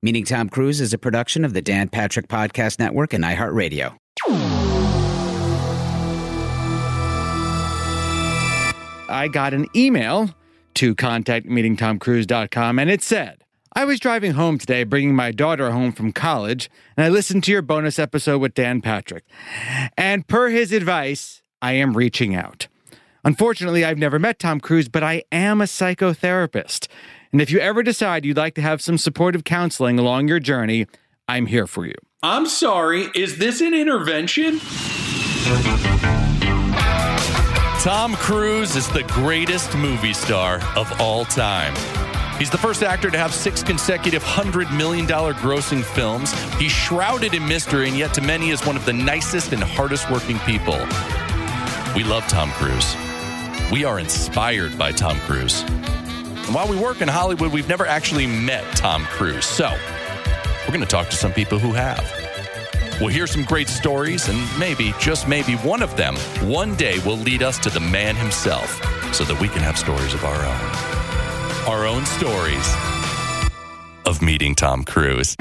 Meeting Tom Cruise is a production of the Dan Patrick Podcast Network and iHeartRadio. I got an email to contactmeetingtomcruise.com and it said, I was driving home today bringing my daughter home from college and I listened to your bonus episode with Dan Patrick. And per his advice, I am reaching out. Unfortunately, I've never met Tom Cruise, but I am a psychotherapist. And if you ever decide you'd like to have some supportive counseling along your journey, I'm here for you. I'm sorry, is this an intervention? Tom Cruise is the greatest movie star of all time. He's the first actor to have six consecutive $100 million grossing films. He's shrouded in mystery, and yet to many is one of the nicest and hardest working people. We love Tom Cruise. We are inspired by Tom Cruise. And while we work in Hollywood, we've never actually met Tom Cruise. So we're going to talk to some people who have. We'll hear some great stories, and maybe, just maybe, one of them one day will lead us to the man himself so that we can have stories of our own. Our own stories of meeting Tom Cruise.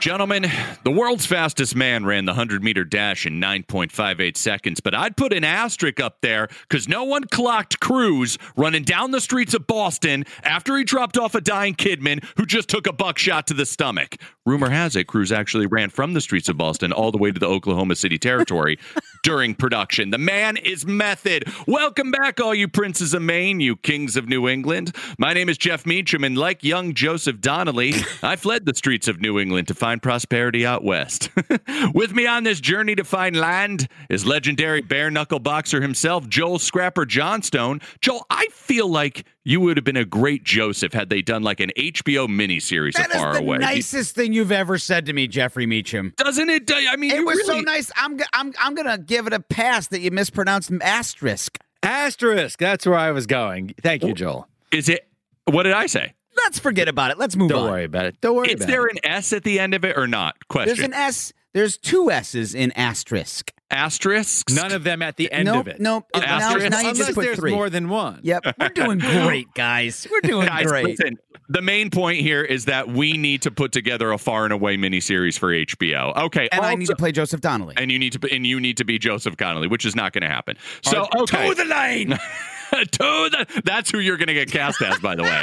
Gentlemen, the world's fastest man ran the 100 meter dash in 9.58 seconds, but I'd put an asterisk up there because no one clocked Cruise running down the streets of Boston after he dropped off a dying Kidman who just took a buckshot to the stomach. Rumor has it Cruise actually ran from the streets of Boston all the way to the Oklahoma City territory during production. The man is method. Welcome back, all you princes of Maine, you kings of New England. My name is Jeff Meacham, and like young Joseph Donnelly, I fled the streets of New England to find prosperity out west. With me on this journey to find land is legendary bare knuckle boxer himself, Joel Scrapper Johnstone. Joel, I feel like you would have been a great Joseph had they done like an HBO miniseries That of Far the Away. nicest thing you've ever said to me, Jeffrey Meacham. Doesn't it? I mean, It you was so nice. I'm, g- I'm, I'm going to give it a pass that you mispronounced asterisk. Asterisk. That's where I was going. Thank you, Joel. Is it? What did I say? Let's forget about it. Let's move on. Don't worry about it. Don't worry Is about there it. an S at the end of it or not? Question. There's an S. There's two S's in asterisk. Asterisks. None of them at the end nope, of it. Nope. Uh, Now, now you Unless just put there's three. more than one. Yep. We're doing great, guys. We're doing Guys, great. listen. The main point here is that we need to put together a far and away miniseries for HBO. Okay, And I need to play Joseph Donnelly. and you need to and you need to be Joseph Connolly, which is not going to happen. So Uh, okay, To the lane. to the that's who you're going to get cast as, by the way,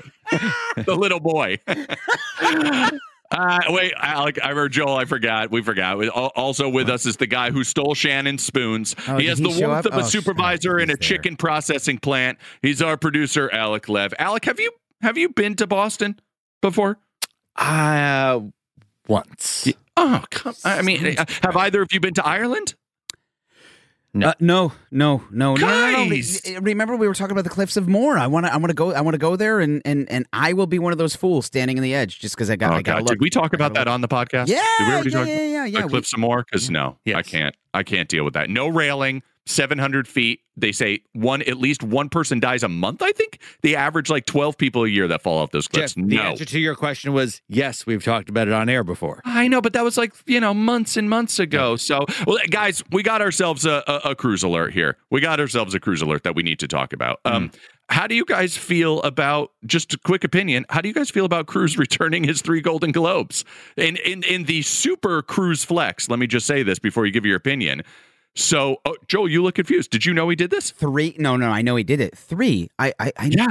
the little boy. Uh, wait, Alec, I heard Joel, I forgot. We forgot. Also with us is the guy who stole Shannon's spoons. Oh, he has he the warmth up? of a Oh, supervisor in a there. chicken processing plant. He's our producer, Alec Lev. Alec, have you have you been to Boston before? Uh, once. Oh, come, I mean, have either of you been to Ireland? Uh, no, no, no, no, no, no, no. Guys! Remember, we were talking about the cliffs of Moher. I want to, I want to go, I want to go there, and and and I will be one of those fools standing on the edge just because I got, Oh, I got. God. Did we talk about that on the podcast? Yeah, Did we already yeah, talk yeah, yeah, yeah. I we- clip some more because no, I can't. I can't deal with that. No railing, seven hundred feet. They say one at least one person dies a month. I think they average like twelve people a year that fall off those cliffs. Jeff, the answer to your question was yes. We've talked about it on air before. I know, but that was like you know months and months ago. So, well, guys, we got ourselves a, a, a cruise alert here. We got ourselves a cruise alert that we need to talk about. Um, how do you guys feel about just a quick opinion? How do you guys feel about Cruise returning his three Golden Globes in in in the Super Cruise Flex? Let me just say this before you give your opinion. So, oh, Joel, you look confused. Did you know he did this? three. No, no, I know he did it. Three. I, I, I Yeah.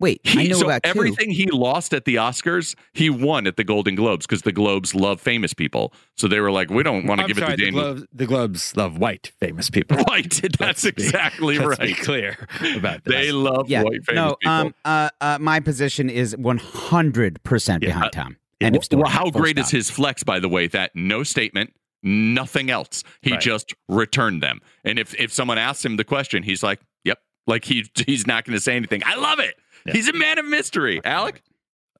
Wait, I know so about two. everything he lost at the Oscars, he won at the Golden Globes because the Globes love famous people. So they were like, we don't want to give sorry, it to the Daniel. Globes, the Globes love white famous people. White. That's Let's be- exactly Let's be right. clear about that. They love Yeah. white famous no. people. Um. Uh. Uh. My position is one hundred percent Yeah. behind Tom. Yeah. End of story. well, how Full great is his flex, by the way? That no statement, nothing else. He Right. just returned them. And if if someone asks him the question, he's like, "Yep." Like he he's not going to say anything. I love it. Yeah. He's a man of mystery. Alec.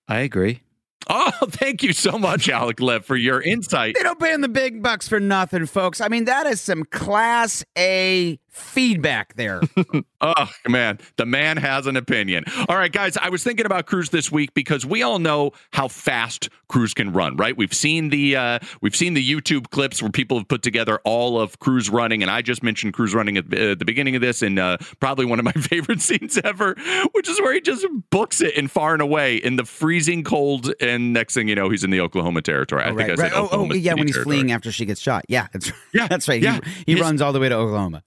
I agree. Oh, thank you so much, Alec Lev, for your insight. They don't pay him the big bucks for nothing, folks. I mean, that is some class A feedback there. Oh man, the man has an opinion. All right, guys, I was thinking about Cruise this week because we all know how fast Cruise can run, right? We've seen the uh, we've seen the YouTube clips where people have put together all of Cruise running, and I just mentioned Cruise running at uh, the beginning of this, and uh, probably one of my favorite scenes ever, which is where he just books it in far and away in the freezing cold, and next thing you know, he's in the Oklahoma territory. I Oh, think I right, said right. Oh, oh, yeah, City when he's territory. fleeing after she gets shot. Yeah, that's Yeah, that's right. yeah. He, he His- runs all the way to Oklahoma.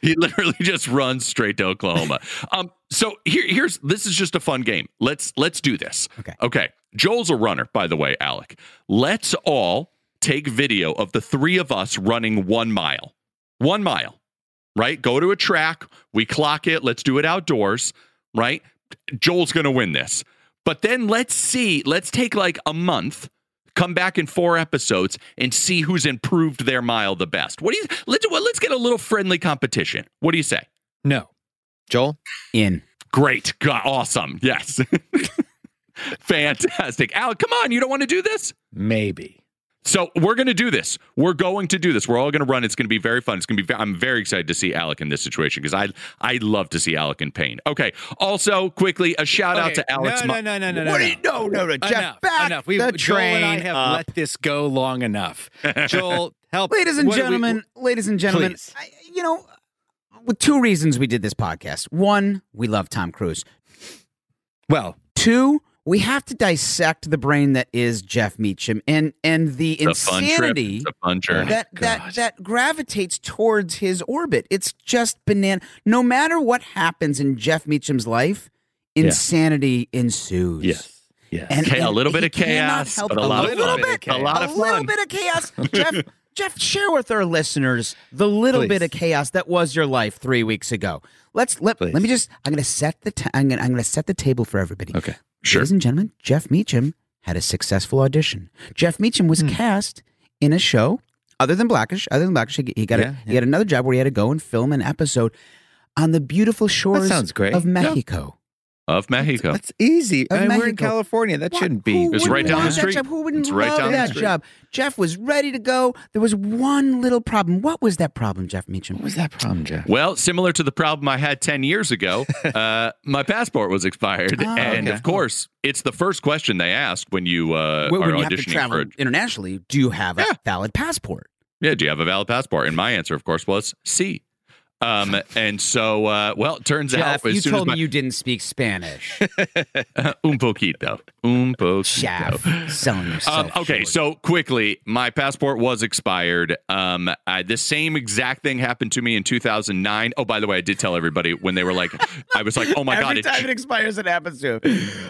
He literally just runs straight to Oklahoma. um, so here, here's this is just a fun game. Let's let's do this. Okay. Okay. Joel's a runner, by the way, Alec. Let's all take video of the three of us running one mile. One mile. Right? Go to a track. We clock it. Let's do it outdoors. Right? Joel's gonna win this. But then let's see, let's take like a month, come back in four episodes and see who's improved their mile the best. What do you let's well, let's get a little friendly competition. What do you say? No. Joel? In. Great. God, awesome. Yes. Fantastic. Al, come on, you don't want to do this? Maybe. So we're going to do this. We're going to do this. We're all going to run. It's going to be very fun. It's going to be. I'm very excited to see Alec in this situation because I I love to see Alec in pain. Okay. Also, quickly, a shout out to Alex. No, Mo- no, no, no, no, What no. you- no, no, no, Jeff, enough, back enough. We, the Joel and I have up. let this go long enough. Joel, help. Ladies and What do we- gentlemen, ladies and gentlemen, I, you know, with two reasons we did this podcast. One, we love Tom Cruise. well, Two, we have to dissect the brain that is Jeff Meacham and and the a fun insanity a fun that that that gravitates towards his orbit. It's just banana. No matter what happens in Jeff Meacham's life, insanity ensues. yes. Yes. And, Okay, a little bit of chaos, but a lot of little fun. bit, A lot of a little bit of chaos. Jeff, Jeff, share with our listeners the little Please. bit of chaos that was your life three weeks ago. Let's let Please. let me just. I'm to set the. ta- I'm gonna I'm going to set the table for everybody. Okay. Sure. Ladies and gentlemen, Jeff Meacham had a successful audition. Jeff Meacham Hmm. was cast in a show other than Blackish. Other than Blackish, he, he got Yeah, a, he had another job where he had to go and film an episode on the beautiful shores sounds great. of Yeah. Mexico. Of Mexico. That's easy. Of I mean, we're in California. That What- shouldn't be. who It's right down the want that street. job? Who wouldn't It's right love down that street. job? Jeff was ready to go. There was one little problem. What was that problem, Jeff Meacham? What was that problem, Jeff? Well, similar to the problem I had 10 years ago, uh, my passport was expired. Oh, and okay. of course, it's the first question they ask when you uh, when are when you have to auditioning travel for. internationally, do you have Yeah. a valid passport? Yeah, do you have a valid passport? And my answer, of course, was C. Um, and so, uh, well, it turns Jeff, out as you soon told as my, me you didn't speak Spanish. un poquito, un poquito. Jeff, selling Um, yourself. okay, short. so quickly, my passport was expired. Um, I, the same exact thing happened to me in 2009. Oh, by the way, I did tell everybody when they were like, I was like, oh my god, every it, time it expires, it happens to.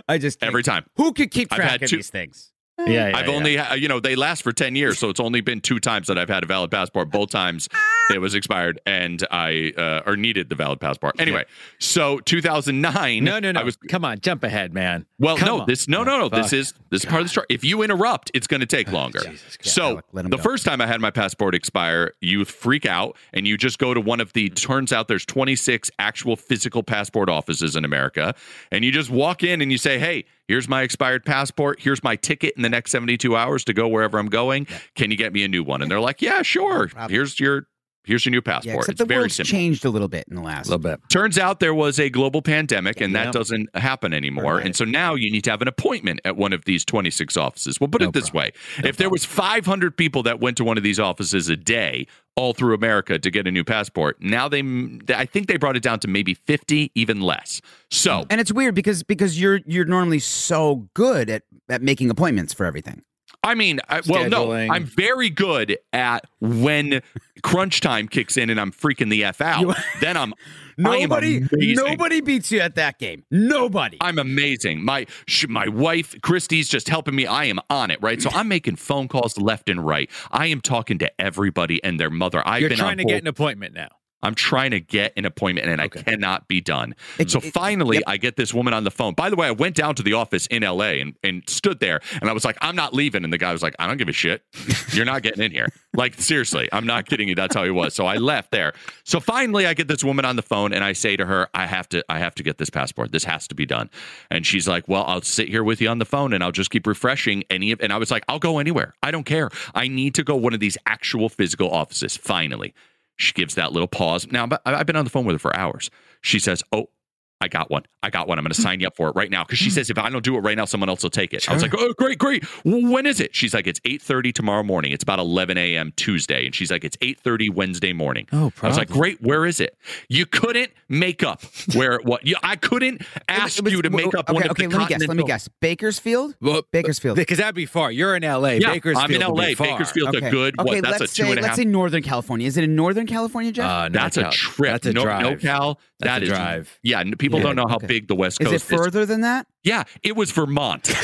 I just every time. Who could keep track of two- these things? Yeah, yeah, I've yeah. only, you know, they last for 10 years, so it's only been two times that I've had a valid passport. Both times it was expired and I, uh, or needed the valid passport. Anyway, so 2009. No, no, no. I was, Come on, jump ahead, man. well, Come no, on. this, no, no, no. This is, this is part of the story. If you interrupt, it's going to take longer. Jesus So Alec, the go. first time I had my passport expire, you freak out and you just go to one of the, turns out there's 26 actual physical passport offices in America. And you just walk in and you say, hey, here's my expired passport. Here's my ticket in the next 72 hours to go wherever I'm going. Can you get me a new one? And they're like, yeah, sure. problem. Here's your, here's your new Yeah, passport. except it's the very world's simple. changed a little bit in the last. Little bit. Turns out there was a global pandemic and Yeah. that doesn't happen anymore. Right. And so now you need to have an appointment at one of these 26 offices. We'll put No it this problem. way. if there was 500 people that went to one of these offices a day all through America to get a new passport, now they I think they brought it down to maybe 50 even less. So, And it's weird because because you're you're normally so good at at making appointments for everything. I mean, I, well no, I'm very good at when crunch time kicks in and I'm freaking the F out. You- then I'm Nobody I am amazing. nobody beats you at that game. Nobody. I'm amazing. My sh- my wife Christy's just helping me. I am on it, right? So I'm making phone calls left and right. I am talking to everybody and their mother. I've You're been trying to hold. get an appointment now. I'm trying to get an appointment and Okay. I cannot be done. It- so it- finally, yep. I get this woman on the phone. By the way, I went down to the office in LA and, and stood there and I was like, I'm not leaving. And the guy was like, I don't give a shit. You're not getting in here. Like, seriously, I'm not kidding you. That's how he was. So I left there. So finally, I get this woman on the phone and I say to her, I have to, I have to get this passport. This has to be done. And she's like, Well, I'll sit here with you on the phone and I'll just keep refreshing any of and I was like, I'll go anywhere. I don't care. I need to go one of these actual physical offices. Finally. She gives that little pause. Now, I've been on the phone with her for hours. She says, "Oh, I got one. I got one. I'm going to sign you up for it right now." Because she says, "If I don't do it right now, someone else will take it." I was like, "Oh, great, great. When is it?" She's like, "It's 8:30 tomorrow morning. It's about 11 a.m. Tuesday." And she's like, "It's 8:30 Wednesday morning." Oh, I was like, "Great. Where is it?" You couldn't make up where what you, I couldn't ask It was- you to make up okay, one of okay, the let me guess. Let me guess. Bakersfield. Well, Bakersfield. Because that'd be far. You're in LA. Yeah, Bakersfield. I'm in LA. be far. Bakersfield's a good. Okay, what? That's a let's two say and a let's say Northern California. Is it in Northern California, Jeff? Uh, That's a NorCal. trip. That's a no, drive. NoCal. That's That a is drive. Yeah, n- people Yeah, don't know how okay. big the West Coast is it further than that? Yeah, it was Vermont.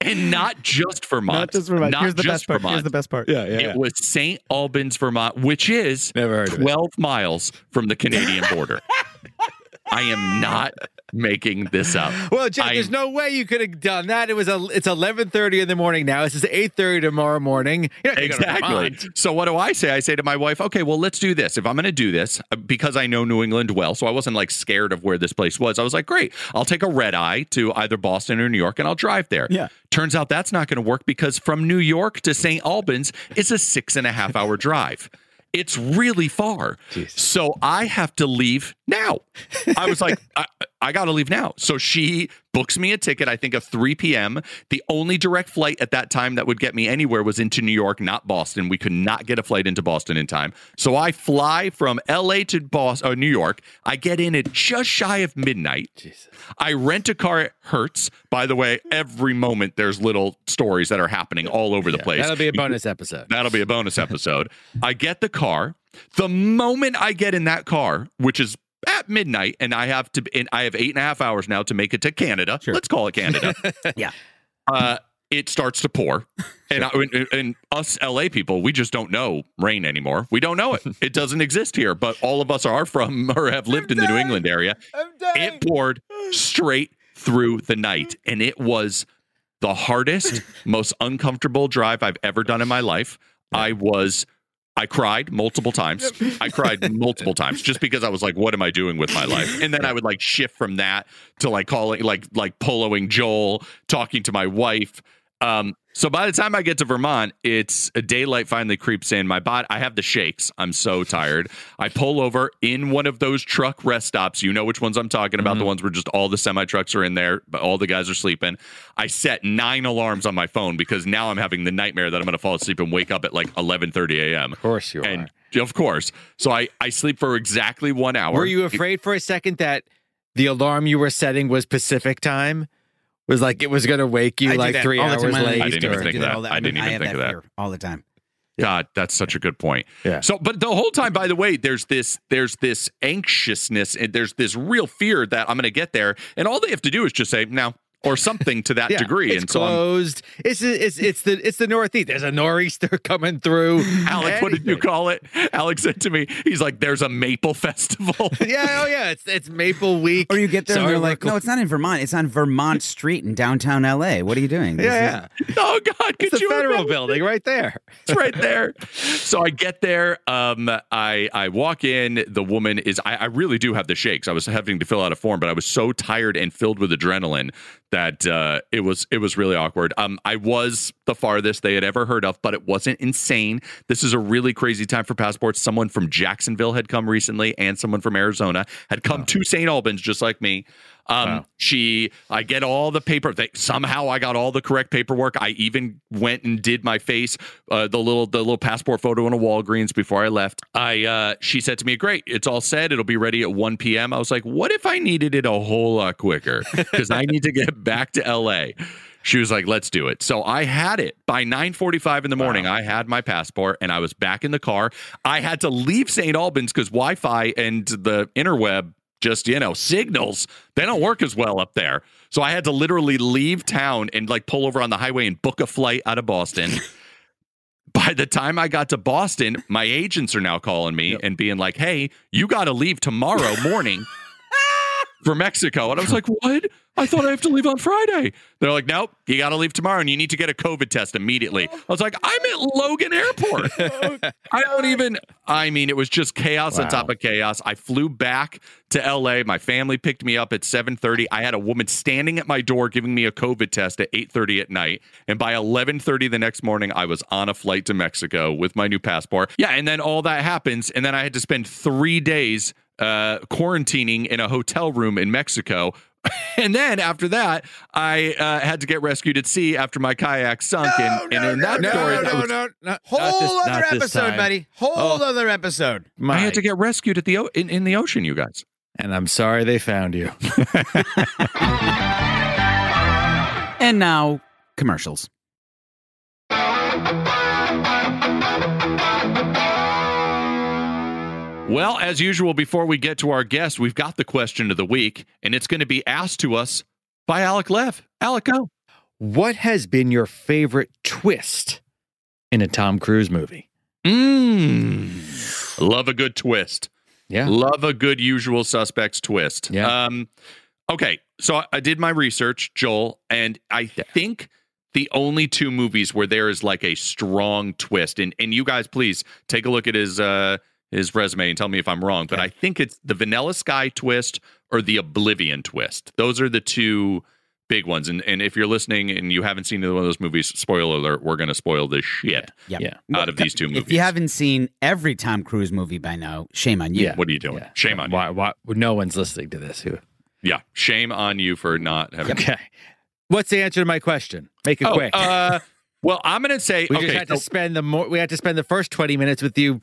and not just Vermont. Not just Vermont. Not Here's the best part. it's the best Yeah, yeah. It was St. Albans, Vermont, which is Never heard of it. 12 miles from the Canadian border. I am not making this up. Well, Jeff, I- there's no way you could have done that. It was a. It's 11:30 in the morning now. It's 8:30 tomorrow morning. You're not gonna go to Exactly. So what do I say? I say to my wife, okay, well, let's do this. If I'm going to do this, uh, because I know New England well, so I wasn't like scared of where this place was. I was like, great, I'll take a red eye to either Boston or New York, and I'll drive there. Yeah. Turns out that's not going to work because from New York to St. Albans is a six and a half hour drive. It's really far. So I have to leave now. I was like, I, I got to leave now. So she books me a ticket, I think, of 3 p.m. The only direct flight at that time that would get me anywhere was into New York, not Boston. We could not get a flight into Boston in time. So I fly from LA to Boston, or uh, New York. I get in at just shy of midnight. I rent a car at Hertz. By the way, every moment there's little stories that are happening all over the place. That'll be a bonus episode. That'll be a bonus episode. I get the car. The moment I get in that car, which is at midnight, and I have to, and I have eight and a half hours now to make it to Canada. Let's call it Canada. Yeah. Uh, it starts to pour, and, I, and, and us LA people, we just don't know rain anymore. We don't know it. It doesn't exist here. But all of us are from or have lived in the New England area. It poured straight through the night, and it was the hardest, most uncomfortable drive I've ever done in my life. I was. I cried multiple times. I cried multiple times just because I was like, what am I doing with my life? And then I would like shift from that to like calling like like poloing Joel, talking to my wife. Um, so by the time I get to Vermont, it's a daylight finally creeps in. My body, I have the shakes. I'm so tired. I pull over in one of those truck rest stops. You know which ones I'm talking about. The mm-hmm. ones where just all the semi trucks are in there, but all the guys are sleeping. I set nine alarms on my phone because now I'm having the nightmare that I'm going to fall asleep and wake up at like 11:30 a.m. Of course you are. And of course, so I I sleep for exactly one hour. Were you afraid for a second that the alarm you were setting was Pacific time? Was like it was going to wake you I like three hours late? I didn't even think of that. all I didn't even have think of that. all the time. God, that's such a good point. Yeah. So, but the whole time, by the way, there's this, there's this anxiousness, and there's this real fear that I'm going to get there, and all they have to do is just say no or something to that Yeah, degree. It's and so, I'm, closed. It's it's it's the it's the northeast. There's a nor'easter coming through. Alex, what did you call it? Alex said to me, he's like, "There's a maple festival." Yeah, oh yeah, it's it's Maple Week. Or you get there and you're like, we're no, it's not in Vermont. It's on Vermont Street in downtown LA. What are you doing? This yeah, yeah. oh God, could It's the federal imagine? building right there. It's right there. So I get there. Um, I I walk in. The woman is. I, I really do have the shakes. I was having to fill out a form, but I was so tired and filled with adrenaline that uh, it was it was really awkward. Um, I was the farthest they had ever heard of, but it wasn't insane. This is a really crazy time for passports. Someone from Jacksonville had come recently, and someone from Arizona had come to St. Albans, just like me. Um, she, I get all the paper. They, somehow I got all the correct paperwork. I even went and did my face, uh, the little, the little passport photo in a Walgreens before I left. I, uh, she said to me, "Great, it's all set. It'll be ready at 1 p.m." I was like, "What if I needed it a whole lot quicker? Because I need to get back to L.A." She was like, "Let's do it." So I had it by 9:45 in the morning. I had my passport and I was back in the car. I had to leave St. Albans because Wi-Fi and the interweb just you know signals they don't work as well up there. So I had to literally leave town and like pull over on the highway and book a flight out of Boston. By the time I got to Boston, my agents are now calling me and being like, "Hey, you got to leave tomorrow morning." for Mexico. And I was like, what? I thought I have to leave on Friday. They're like, nope, you got to leave tomorrow and you need to get a COVID test immediately. I was like, I'm at Logan Airport. I don't even, I mean, it was just chaos on top of chaos. I flew back to LA. My family picked me up at 7:30. I had a woman standing at my door giving me a COVID test at 8:30 at night. And by 11:30 the next morning, I was on a flight to Mexico with my new passport. Yeah, and then all that happens. And then I had to spend three days uh, quarantining in a hotel room in Mexico. And then after that, I uh, had to get rescued at sea after my kayak sunk. and, and in that no, story, no, that no, was- no, no. Whole other episode, buddy. Whole Oh. other episode. I had to get rescued at the o- in, in the ocean, you guys. and I'm sorry they found you. And now commercials. Well, as usual, before we get to our guest, we've got the question of the week, and it's going to be asked to us by Alec Lev. Alec, go. What has been your favorite twist in a Tom Cruise movie? Mmm. Love a good twist. Yeah. Love a good usual suspects twist. Yeah. Um, okay, so I- I did my research, Joel, and I think the only two movies where there is like a strong twist, and and you guys please take a look at his uh his resume and tell me if I'm wrong, but I think it's the Vanilla Sky twist or the Oblivion twist. Those are the two big ones. And and if you're listening and you haven't seen either one of those movies, spoiler alert, we're gonna spoil the shit Yep. Yeah. out of these two movies. If you haven't seen every Tom Cruise movie by now, shame on you. Yeah. what are you doing? Yeah. Shame on you. why, why, no one's listening to this. Who? Yeah, shame on you for not having. Okay. What's the answer to my question? Make it Oh, quick. uh, well, I'm going to say we okay. just had so- to spend the more. We had to spend the first twenty minutes with you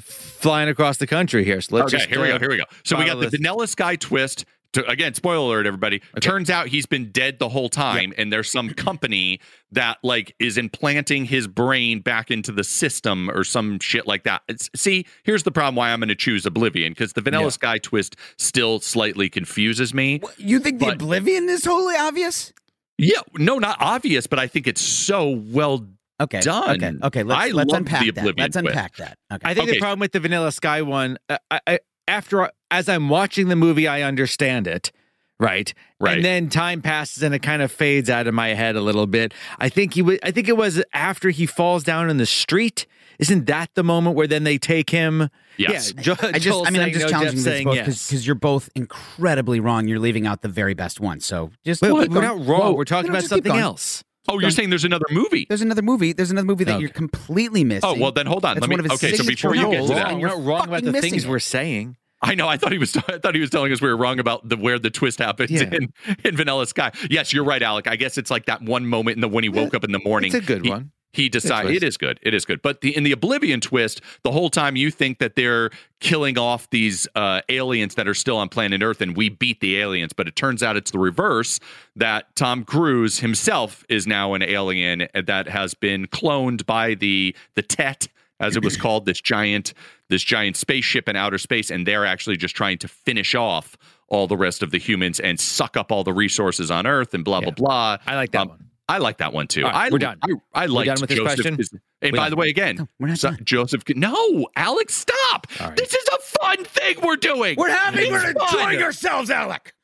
flying across the country here. So let's okay, just here we uh, go. Here we go. So we got the. Vanilla Sky twist. To, again, spoiler alert, everybody. Turns out he's been dead the whole time, and there's some company that like is implanting his brain back into the system or some shit like that. It's, see, here's the problem. Why I'm going to choose Oblivion because the Vanilla Yeah. Sky twist still slightly confuses me. What, You think the Oblivion is totally obvious? Yeah, no, not obvious, but I think it's so well Okay. Done. Okay. Okay. Let's, I let's love unpack the that. Oblivion Let's twist. unpack that. Okay. I think Okay. the problem with the Vanilla Sky one, uh, I, I, after as I'm watching the movie, I understand it, right? Right. And then time passes and it kind of fades out of my head a little bit. I think he, wa- I think it was after he falls down in the street. Isn't that the moment where then they take him? Yes. Yeah, jo- I just, Joel's I mean, I'm just no, challenging Jeff's this saying both yes. because you're both incredibly wrong. You're leaving out the very best one. So just Wait, keep we're not wrong. Whoa. We're talking No, no, about something else. Oh, you're saying there's another movie? There's another movie. There's another movie that Okay. you're completely missing. Oh, well, then hold on. That's Let me. one of his Okay, so signature before you get roles. to that, wrong. You're We're not wrong about fucking the things missing we're saying. I know. I thought he was. I thought he was telling us we were wrong about the where the twist happens Yeah. in in Vanilla Sky. Yes, you're right, Alec. I guess it's like that one moment in the when he woke up in the morning. It's a good he- one. He decides it is good. It is good. But the, in the Oblivion twist, the whole time you think that they're killing off these uh, aliens that are still on planet Earth, and we beat the aliens. But it turns out it's the reverse. That Tom Cruise himself is now an alien that has been cloned by the the Tet, as it was called, this giant this giant spaceship in outer space, and they're actually just trying to finish off all the rest of the humans and suck up all the resources on Earth and blah Yeah. blah blah. I like that Um, one. I like that one too. All right, I, we're done. I, I like done with this Joseph. question? Kis- And We're by done. the way, again, No, we're not so- Joseph. No, Alex, stop! All right. This is a fun thing we're doing. We're having, we're enjoying ourselves, Alec.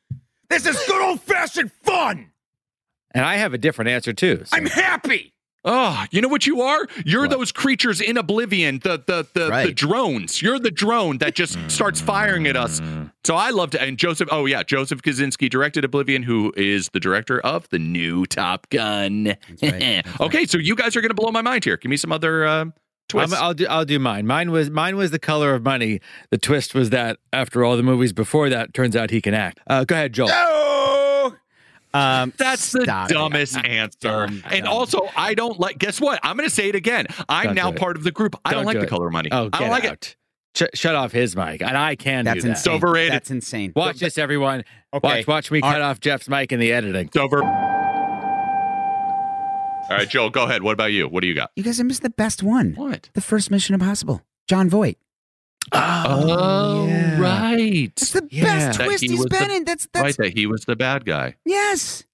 This is good old fashioned fun. And I have a different answer too. so- I'm happy. Oh, you know what you are? You're What? those creatures in Oblivion, the the the, the drones. You're the drone that just starts firing at us. So I loved it. And Joseph, oh yeah, Joseph Kosinski directed Oblivion, who is the director of the new Top Gun. right. That's okay, so you guys are gonna blow my mind here. Give me some other uh, twists. I'm, I'll do. I'll do mine. Mine was mine was the color of money. The twist was that after all the movies before that, turns out he can act. Uh, go ahead, Joel. Oh. Um, That's the stop it. dumbest answer. Dumb, and dumb. also, I don't like. Guess what? I'm going to say it again. I'm Don't now part of the group. I don't, Don't like do the color money. Oh, I get don't like it. out. Sh- shut off his mic, and I can That's do that. insane. overrated. That's insane. Watch this, everyone. Okay. Watch, watch me All cut off Jeff's mic in the editing. It's over. All right, Joel, go ahead. What about you? What do you got? You guys have missed the best one. What? The first Mission Impossible. Jon Voight. Oh, yeah. right. That's the Yeah. best That twist he he's was been the- in. That's Right, that's that he was the bad guy. yes.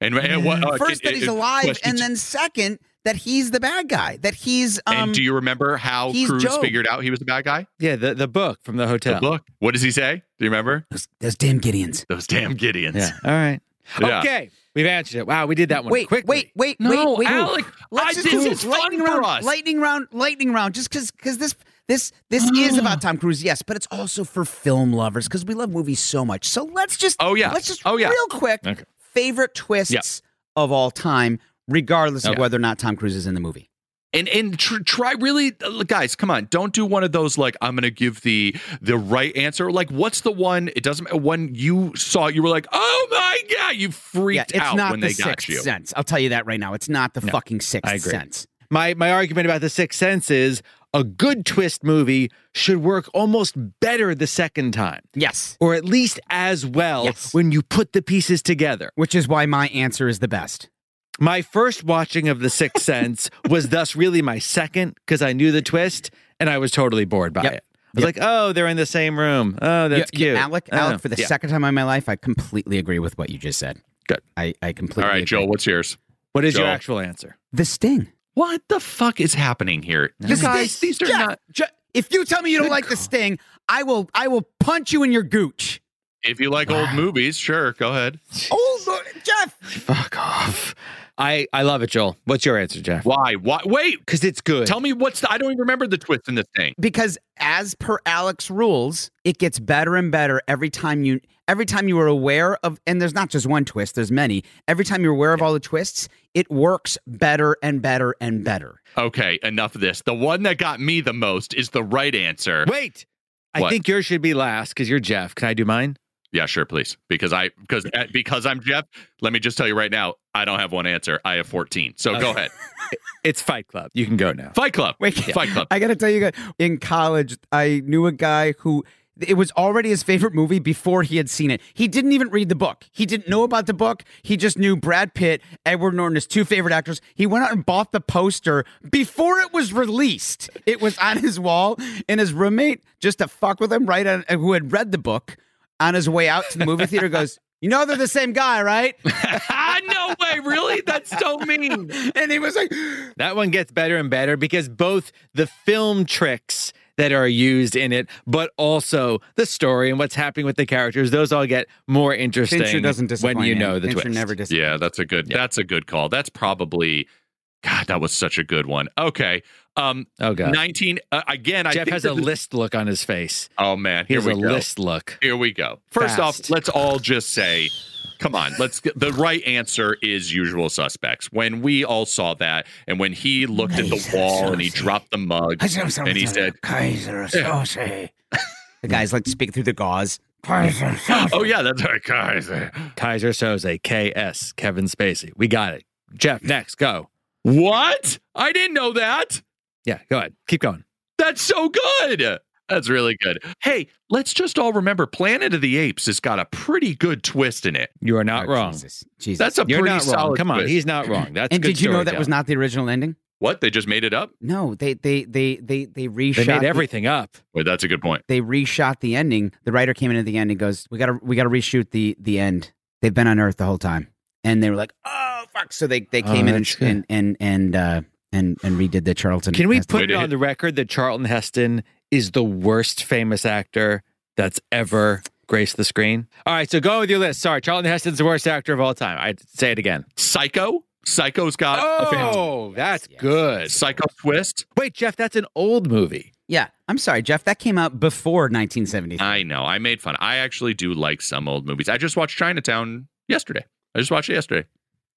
And, and what? uh, First can- that he's uh, alive, question and then second that he's the bad guy. That he's um. and do you remember how Cruise Job. figured out he was the bad guy? Yeah, the, the book from the hotel. The book. What does he say? Do you remember? those, those damn Gideons. Those damn Gideons. Yeah. All right. Yeah. Okay. We've answered it. Wow, we did that one Wait, quickly. wait, wait, No, wait, wait. Alec, Let's I- just this is fun lightning for round, us. lightning round, lightning round. Just because, because this, this, this is about Tom Cruise, yes, but it's also for film lovers because we love movies so much. So let's just, Oh, yeah. let's just Oh, yeah. real quick, Okay. favorite twists of all time, regardless of whether or not Tom Cruise is in the movie. And and tr- try really, uh, guys. Come on, don't do one of those like I'm gonna give the the right answer. Like, what's the one? It doesn't. When you saw it, you were like, oh my god, you freaked yeah, out when the they got you. Sense. I'll tell you that right now. It's not the No, fucking Sixth I agree. Sense. My my argument about the Sixth Sense is a good twist movie should work almost better the second time, Yes, or at least as well Yes. when you put the pieces together. which is why my answer is the best. My first watching of The Sixth Sense was thus really my second because I knew the twist and I was totally bored by Yep. it. I was like, oh, they're in the same room. Oh, that's Yeah, yeah, cute. Alec, Oh, Alec, for the yeah. second time in my life, I completely agree with what you just said. Good. I, I completely All right, agree. Joe, what's yours? What is your actual answer? The Sting. What the fuck is happening here? You guys, Sting- these are Jeff, not. Je- if you tell me you don't like the Sting, I will I will punch you in your gooch. If you like old movies, sure, go ahead. Old Lord, Jeff. Fuck off. I, I love it, Joel. What's your answer, Jeff? Why? Why? Wait. Because it's good. Tell me what's. The, I don't even remember the twist in this thing. Because as per Alex rules, it gets better and better every time you every time you are aware of and there's not just one twist, there's many. Every time you're aware of all the twists, it works better and better and better. Okay, enough of this. The one that got me the most is the right answer. Wait. I think yours should be last because you're Jeff. Can I do mine? Yeah, sure, please. Because I because uh, because I'm Jeff. Let me just tell you right now, I don't have one answer. I have 14. So go ahead. It's Fight Club. You can go now. Fight Club. Wait, Fight Club. I got to tell you guys, in college, I knew a guy who it was already his favorite movie before he had seen it. He didn't even read the book. He didn't know about the book. He just knew Brad Pitt, Edward Norton, his two favorite actors. He went out and bought the poster before it was released. It was on his wall, and his roommate, just to fuck with him, right, on, who had read the book, on his way out to the movie theater, goes, "You know they're the same guy, right?" No way, really? That's so mean. And he was like, That one gets better and better because both the film tricks that are used in it, but also the story and what's happening with the characters, those all get more interesting Fincher doesn't disappoint. when you man. know the Fincher twist. never disappoints. Yeah, that's a good Yeah. that's a good call. That's probably God, that was such a good one. Okay. Um oh god. 19 uh, again, I Jeff has a this- list look on his face. Oh man, He here has we a go. list look. Here we go. First Fast. off, let's all just say, come on, let's get the right answer is usual suspects. When we all saw that, and when he looked at the wall and he dropped the mug, and he said, Keyser Söze. The guys like to speak through the gauze. Keyser Oh yeah, that's right, guys. Keyser Söze, KS, Kevin Spacey. We got it. Jeff, next, go. What? I didn't know that. Yeah, go ahead. Keep going. That's so good. That's really good. Hey, let's just all remember Planet of the Apes has got a pretty good twist in it. You are not Oh, wrong. Jesus. Jesus. That's a You're pretty not wrong. solid Come on, twist. he's not wrong. That's and good did you know that was not the original ending? What? They just made it up? No, they they they they they reshot. They made the- everything up. Wait, that's a good point. they reshot the ending. The writer came in at the end and goes, "We got to we got to reshoot the the end. They've been on Earth the whole time." And they were like, "Oh fuck!" So they they Oh, came in and and and and uh, and and redid the Charlton. Can we Heston. put it on the record that Charlton Heston is the worst famous actor that's ever graced the screen? All right, so go with your list. Sorry, Charlton Heston's the worst actor of all time. I say it again. Psycho? Psycho's got a fantastic Oh, that's yes. good. Psycho twist. Wait, Jeff, that's an old movie. Yeah, I'm sorry, Jeff. That came out before 1973. I know. I made fun. I actually do like some old movies. I just watched Chinatown yesterday. I just watched it yesterday.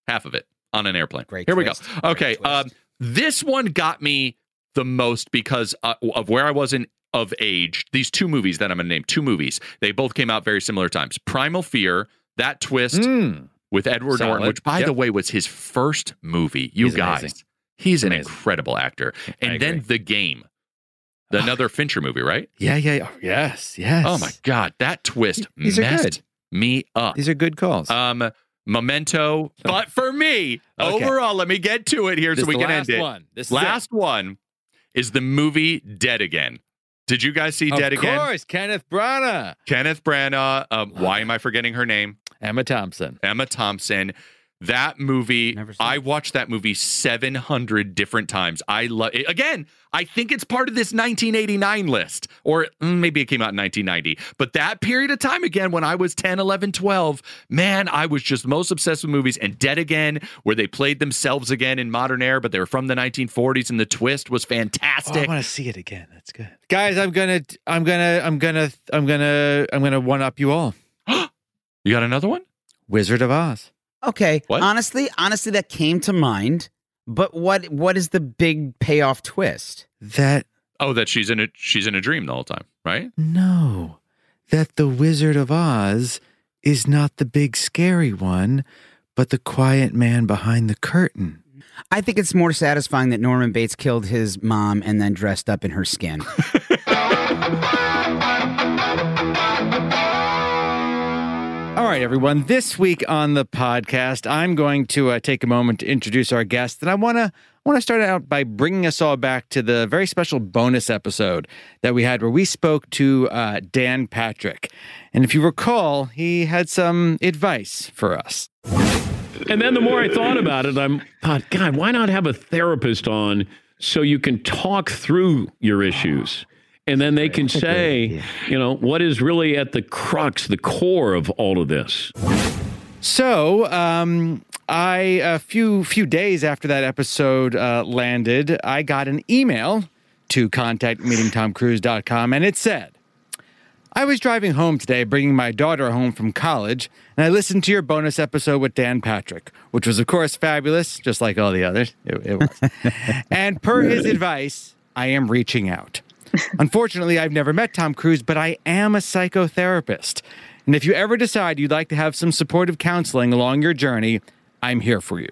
Half of it on an airplane. Great Here twist. we go. Okay. Great twist. Um, this one got me the most because uh, of where I was in of age. These two movies that I'm going to name, two movies, they both came out very similar times. Primal Fear, that twist Mm. with Edward Solid. Norton, which by Yep. the way was his first movie. You He's guys, amazing. he's an incredible actor. And then. The Game, another Fincher movie, right? Yeah, yeah, yeah. Oh, yes, yes. Oh my god, that twist These messed me up. These are good calls. Um, Memento, but for me, Okay. overall, let me get to it here this so we the can last end it. one. This is Last one is the movie Dead Again. Did you guys see it. Dead of Again? Of course, Kenneth Branagh, Kenneth Branagh. Um, why am I forgetting her name? Emma Thompson. Emma Thompson. That movie, I watched that movie 700 different times. I love it. Again, I think it's part of this 1989 list, or mm, maybe it came out in 1990. But that period of time, again, when I was 10, 11, 12, man, I was just most obsessed with movies. And Dead Again, where they played themselves again in modern era, but they were from the 1940s, and the twist was Oh, I want to see it again. That's good, guys. I'm gonna, I'm gonna, I'm gonna, I'm gonna, I'm gonna one up you all. you got another one? Wizard of Oz. Okay. What? Honestly, honestly, that came to mind. But what what is the big payoff twist? That Oh, that she's in a she's in a dream the whole time, right? no, that the Wizard of Oz is not the big scary one, but the quiet man behind the curtain. I think it's more satisfying that Norman Bates killed his mom and then dressed up in her skin. right, everyone. This week on the podcast, I'm going to uh, take a moment to introduce our guest, and I want to want to start out by bringing us all back to the very special bonus episode that we had, where we spoke to uh, Dan Patrick. And if you recall, he had some advice for us. And then the more I thought about it, I'm thought, God, why not have a therapist on so you can talk through your issues? And then they can say, you know, what is really at the crux, the core of all of this? So, um, I a few few days after that episode uh, landed, I got an email to contact meetingtomcruise.com, and it said, "I was driving home today, bringing my daughter home from college, and I listened to your bonus episode with Dan Patrick, which was, of course, fabulous, just like all the others. It, it was. and per his advice, I am reaching out." Unfortunately, I've never met Tom Cruise, but I am a psychotherapist. And if you ever decide you'd like to have some supportive counseling along your journey, I'm here for you.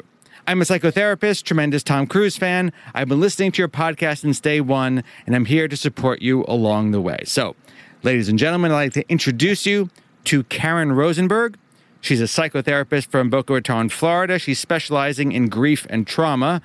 I'm a psychotherapist, tremendous Tom Cruise fan. I've been listening to your podcast since day one, and I'm here to support you along the way. So, ladies and gentlemen, I'd like to introduce you to Karyn Rosenberg. She's a psychotherapist from Boca Raton, Florida. She's specializing in grief and trauma,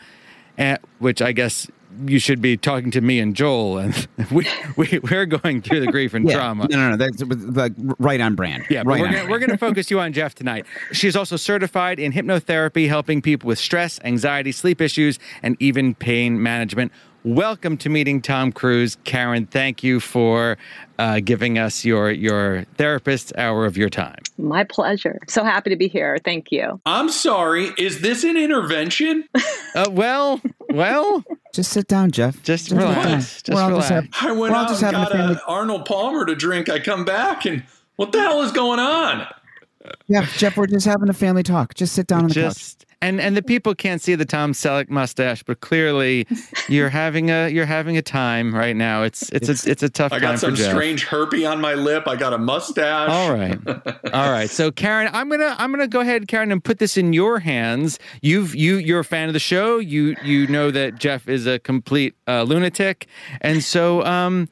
eh, which I guess you should be talking to me and Joel, and we, we we're going through the grief and trauma. No, no, no. That's like right on brand. Yeah, right we're on gonna, we're going to focus you on Jeff tonight. She's also certified in hypnotherapy, helping people with stress, anxiety, sleep issues, and even pain management. Welcome to meeting Tom Cruise, Karyn. Thank you for uh, giving us your your therapist hour of your time. My pleasure. So happy to be here. Thank you. I'm sorry. Is this an intervention? Uh, well, well, Just sit down, Jeff. just sit down. relax. Just We're all relax. have- I went out and having a got family- a Arnold Palmer to drink. I come back and what the hell is going on? yeah, Jeff, we're just having a family talk. Just sit down on the couch. Just and and the people can't see the Tom Selleck mustache, but clearly you're having a you're having a time right now. It's it's a it's a tough I time got some for strange herpy on my lip. I got a mustache. All right. All right. So Karyn, I'm gonna I'm gonna go ahead, Karyn, and put this in your hands. You've you you're a fan of the show. You you know that Jeff is a complete uh, lunatic, and so um,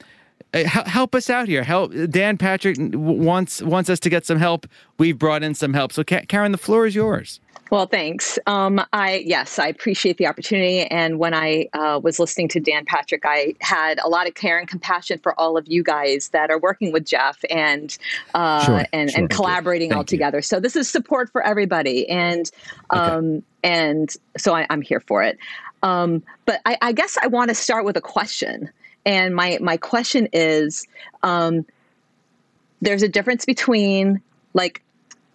uh, help us out here. Help Dan Patrick wants wants us to get some help. We've brought in some help. So Karyn, the floor is yours. Well, thanks. Um, I yes, I appreciate the opportunity. And when I uh, was listening to Dan Patrick, I had a lot of care and compassion for all of you guys that are working with Jeff and uh, Sure, and, sure. and collaborating all Thank you. together. So this is support for everybody, and um, and so I, I'm here for it. Um, but I, I guess I want to start with a question, and my my question is, um, there's a difference between like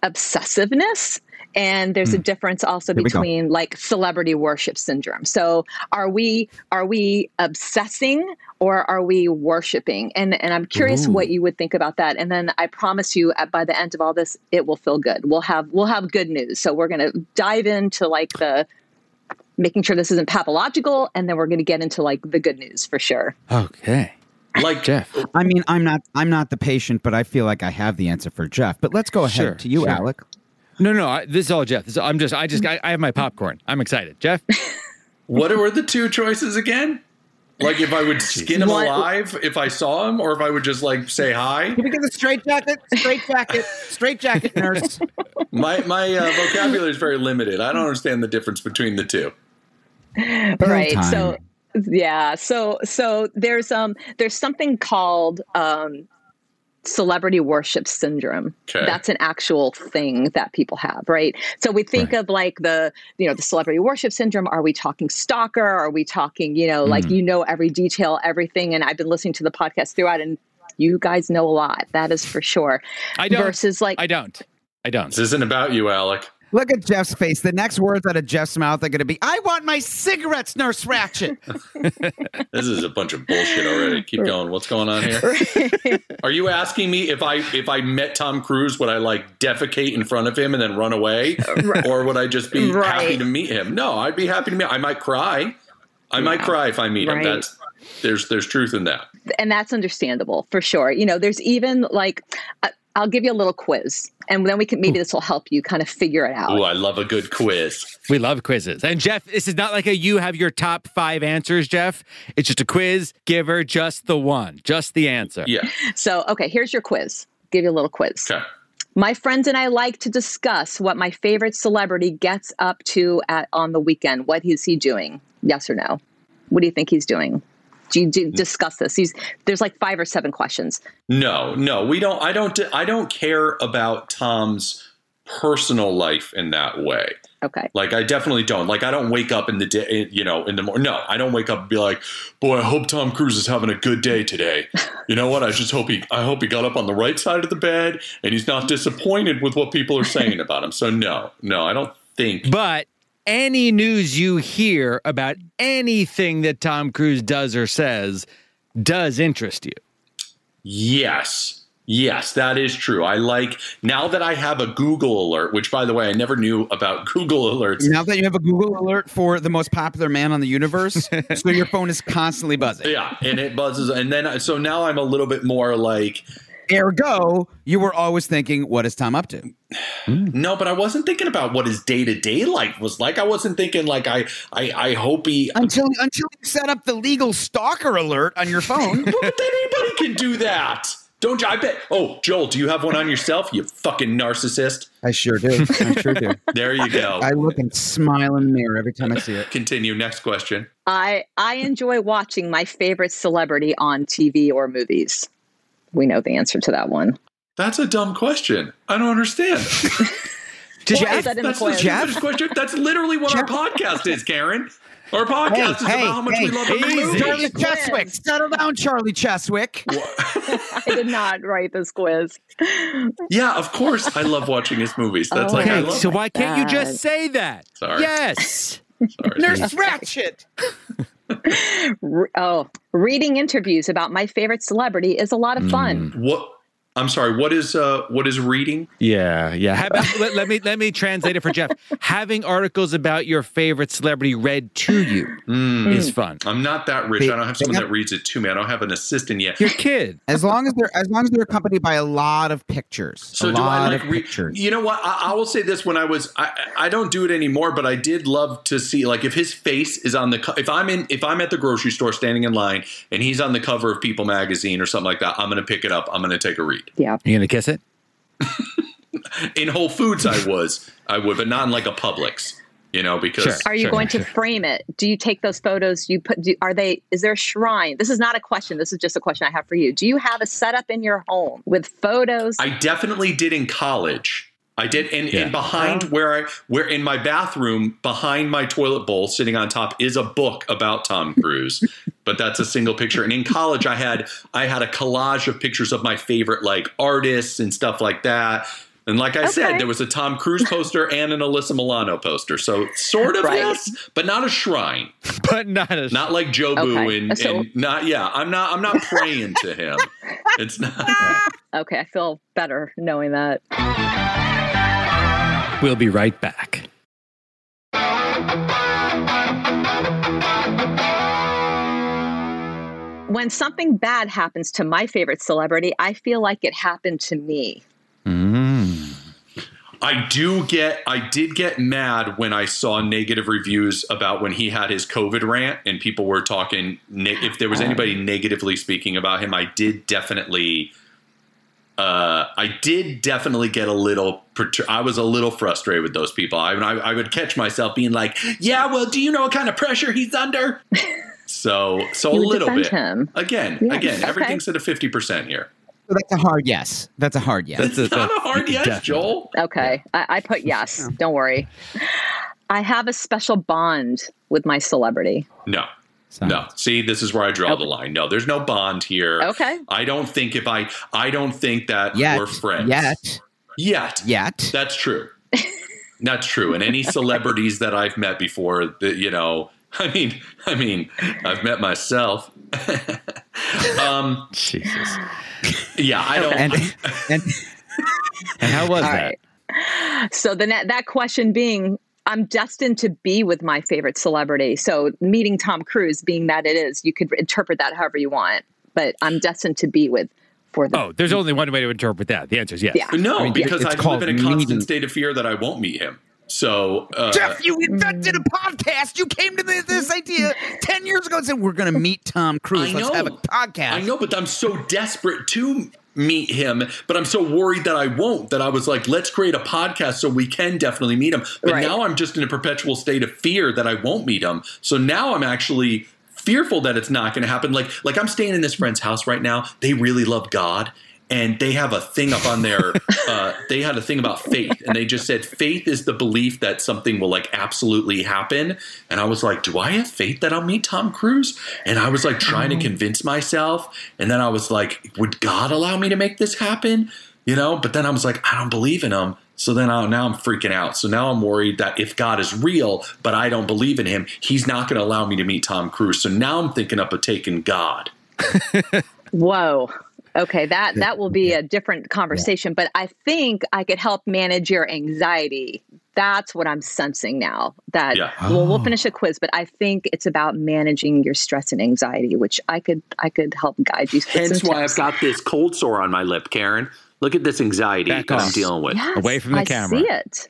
obsessiveness and there's a difference also Hmm. Here between like celebrity worship syndrome so are we are we obsessing or are we worshiping and and i'm curious Ooh. what you would think about that and then i promise you at, by the end of all this it will feel good we'll have we'll have good news so we're going to dive into like the making sure this isn't pathological and then we're going to get into like the good news for sure Okay, Like Jeff. I mean, I'm not I'm not the patient, but I feel like I have the answer for Jeff. But let's go ahead Sure, to you, sure. Alec. No, no, I, this is all Jeff. This, I'm just, I just, I, I have my popcorn. I'm excited. Jeff. what were the two choices again? Like if I would skin him What- alive if I saw him, or if I would just like say hi. Can we get the straight jacket? Straight jacket. Straight jacket, nurse. My my uh, vocabulary is very limited. I don't understand the difference between the two. right time. so yeah so so there's um there's something called um celebrity worship syndrome. Okay. That's an actual thing that people have, right? So we think of like the, you know, the celebrity worship syndrome. Are we talking stalker? Are we talking, you know, like mm-hmm. you know every detail, everything? And I've been listening to the podcast throughout and you guys know a lot. That is for sure. I don't. Versus like I don't. I don't. This isn't about you, Alec. Look at Jeff's face. The next words out of Jeff's mouth are going to be, I want my cigarettes, Nurse Ratched. This is a bunch of bullshit already. Keep going. What's going on here? Are you asking me if I if I met Tom Cruise would I like defecate in front of him and then run away, or would I just be Right. happy to meet him? No, I'd be happy to meet. I might cry. I might cry if I meet him. That's there's there's truth in that. and that's understandable for sure. You know, there's even like, I- I'll give you a little quiz and then we can, maybe this will help you kind of figure it out. Oh, I love a good quiz. We love quizzes. And Jeff, this is not like a you have your top five answers, Jeff. It's just a quiz. Give her just the one, just the answer. Yeah. So, okay, here's your quiz. Give you a little quiz. Okay. My friends and I like to discuss what my favorite celebrity gets up to at on the weekend. What is he doing? Yes or no? What do you think he's doing? Do you do, mm. discuss this? He's there's like five or seven questions. No, no, we don't. I don't. I don't care about Tom's personal life in that way. Okay. Like I definitely don't. Like I don't wake up in the day, you know, in the morning. No, I don't wake up and be like, "Boy, I hope Tom Cruise is having a good day today." You know what? I just hope he. I hope he got up on the right side of the bed and he's not disappointed with what people are saying about him. So no, no, I don't think. But any news you hear about anything that Tom Cruise does or says does interest you. Yes. Yes, that is true. I like now that I have a Google alert, which by the way, I never knew about Google alerts. now that you have a Google alert for the most popular man on the universe, so your phone is constantly buzzing. Yeah, and it buzzes and then so now I'm a little bit more like Ergo, you were always thinking, what is Tom up to? No, but I wasn't thinking about what his day to day life was like. I wasn't thinking like I I, I hope he. Until until you set up the legal stalker alert on your phone. But anybody can do that. Don't you? I bet. Oh, Joel, do you have one on yourself? You fucking narcissist. I sure do. I sure do. There you go. I look and smile in the mirror every time I see it. Continue. Next question. I I enjoy watching my favorite celebrity on TV or movies. We know the answer to that one. That's a dumb question. I don't understand. Well, Jeff, is that That's the quiz? stupidest question. That's literally what our podcast is, Karyn. Our podcast is Hey, about how much hey, we love the movie. Charlie Cheswick. Settle down, Charlie Cheswick. I did not write this quiz. Yeah, of course. I love watching his movies. That's Oh like I Okay, love. so why can't you just say that? Sorry. Yes. Sorry. Nurse Ratched. Re- oh, reading interviews about my favorite celebrity is a lot of fun. Mm. What? I'm sorry. What is uh? What is reading? Yeah, yeah. How about, let, let me let me translate it for Jeff. Having articles about your favorite celebrity read to you Mm. is fun. I'm not that rich. I don't have someone that reads it to me. I don't have an assistant yet. Your kid. As long as they're as long as they're accompanied by a lot of pictures. So a do I lot like of re- pictures. You know what? I, I will say this: when I was, I, I don't do it anymore, but I did love to see like if his face is on the if I'm in if I'm at the grocery store standing in line and he's on the cover of People magazine or something like that, I'm going to pick it up. I'm going to take a read. Yeah. You gonna kiss it? In Whole Foods, I was, I would, but not in like a Publix, you know, because Sure. Are you Sure, going to frame it? Do you take those photos? You put? Do, are they? Is there a shrine? This is not a question. This is just a question I have for you. Do you have a setup in your home with photos? I definitely did in college. I did, and, Yeah. and behind where I where in my bathroom, behind my toilet bowl, sitting on top, is a book about Tom Cruise. but that's a single picture. And in college, I had I had a collage of pictures of my favorite like artists and stuff like that. And like I Okay. said, there was a Tom Cruise poster and an Alyssa Milano poster. So sort of Right. yes, but not a shrine. But not a Not like Jobu Okay. and, So- and not yeah. I'm not I'm not praying to him. It's not. okay, I feel better knowing that. We'll be right back. When something bad happens to my favorite celebrity, I feel like it happened to me. Hmm. I do get, I did get mad when I saw negative reviews about when he had his COVID rant and people were talking, if there was anybody oh. negatively speaking about him, I did definitely, uh, I did definitely get a little, I was a little frustrated with those people. I, I, I would catch myself being like, yeah, well, do you know what kind of pressure he's under? so, so a little bit. him. Again, Yeah, again, okay. everything's at a 50% here. So that's a hard yes. That's a hard yes. It's That's a- not a that's hard yes, definitely. Joel. Okay, I, I put yes. Don't worry. I have a special bond with my celebrity. No. So- No. See, this is where I draw the line. No, there's no bond here. Okay. I don't think if I I don't think that Yet. we're friends. Yet. Yet. Yet. That's true. That's true. And any celebrities that I've met before, that you know, I mean, I mean, I've met myself. um, Jesus. yeah, I don't. And and And how was All that? right. So the that question being, I'm destined to be with my favorite celebrity. So meeting Tom Cruise, being that it is, you could interpret that however you want. But I'm destined to be with for the Oh, there's only one way to interpret that. The answer is yes. Yeah. no, I mean, because I live called in a constant meeting. state of fear that I won't meet him. So, uh, Jeff, you invented a podcast. You came to this, this idea ten years ago and said we're going to meet Tom Cruise. I Let's know. have a podcast. I know, but I'm so desperate to meet him, but I'm so worried that I won't. That I was like, let's create a podcast so we can definitely meet him. But Right. now I'm just in a perpetual state of fear that I won't meet him. So now I'm actually fearful that it's not going to happen. Like, like I'm staying in this friend's house right now. They really love God. And they have a thing up on their, uh, they had a thing about faith. And they just said, faith is the belief that something will like absolutely happen. And I was like, do I have faith that I'll meet Tom Cruise? And I was like trying to convince myself. And then I was like, would God allow me to make this happen? You know, but then I was like, I don't believe in him. So then I, now I'm freaking out. So now I'm worried that if God is real, but I don't believe in him, he's not going to allow me to meet Tom Cruise. So now I'm thinking up of taking God. Whoa. Okay, that that will be a different conversation, but I think I could help manage your anxiety. That's what I'm sensing now. That Yeah. well, we'll Oh. finish a quiz, but I think it's about managing your stress and anxiety, which I could I could help guide you. with Hence why tips. I've got this cold sore on my lip, Karyn. Look at this anxiety Back that I'm off. dealing with. Yes, Away from the I camera. see it.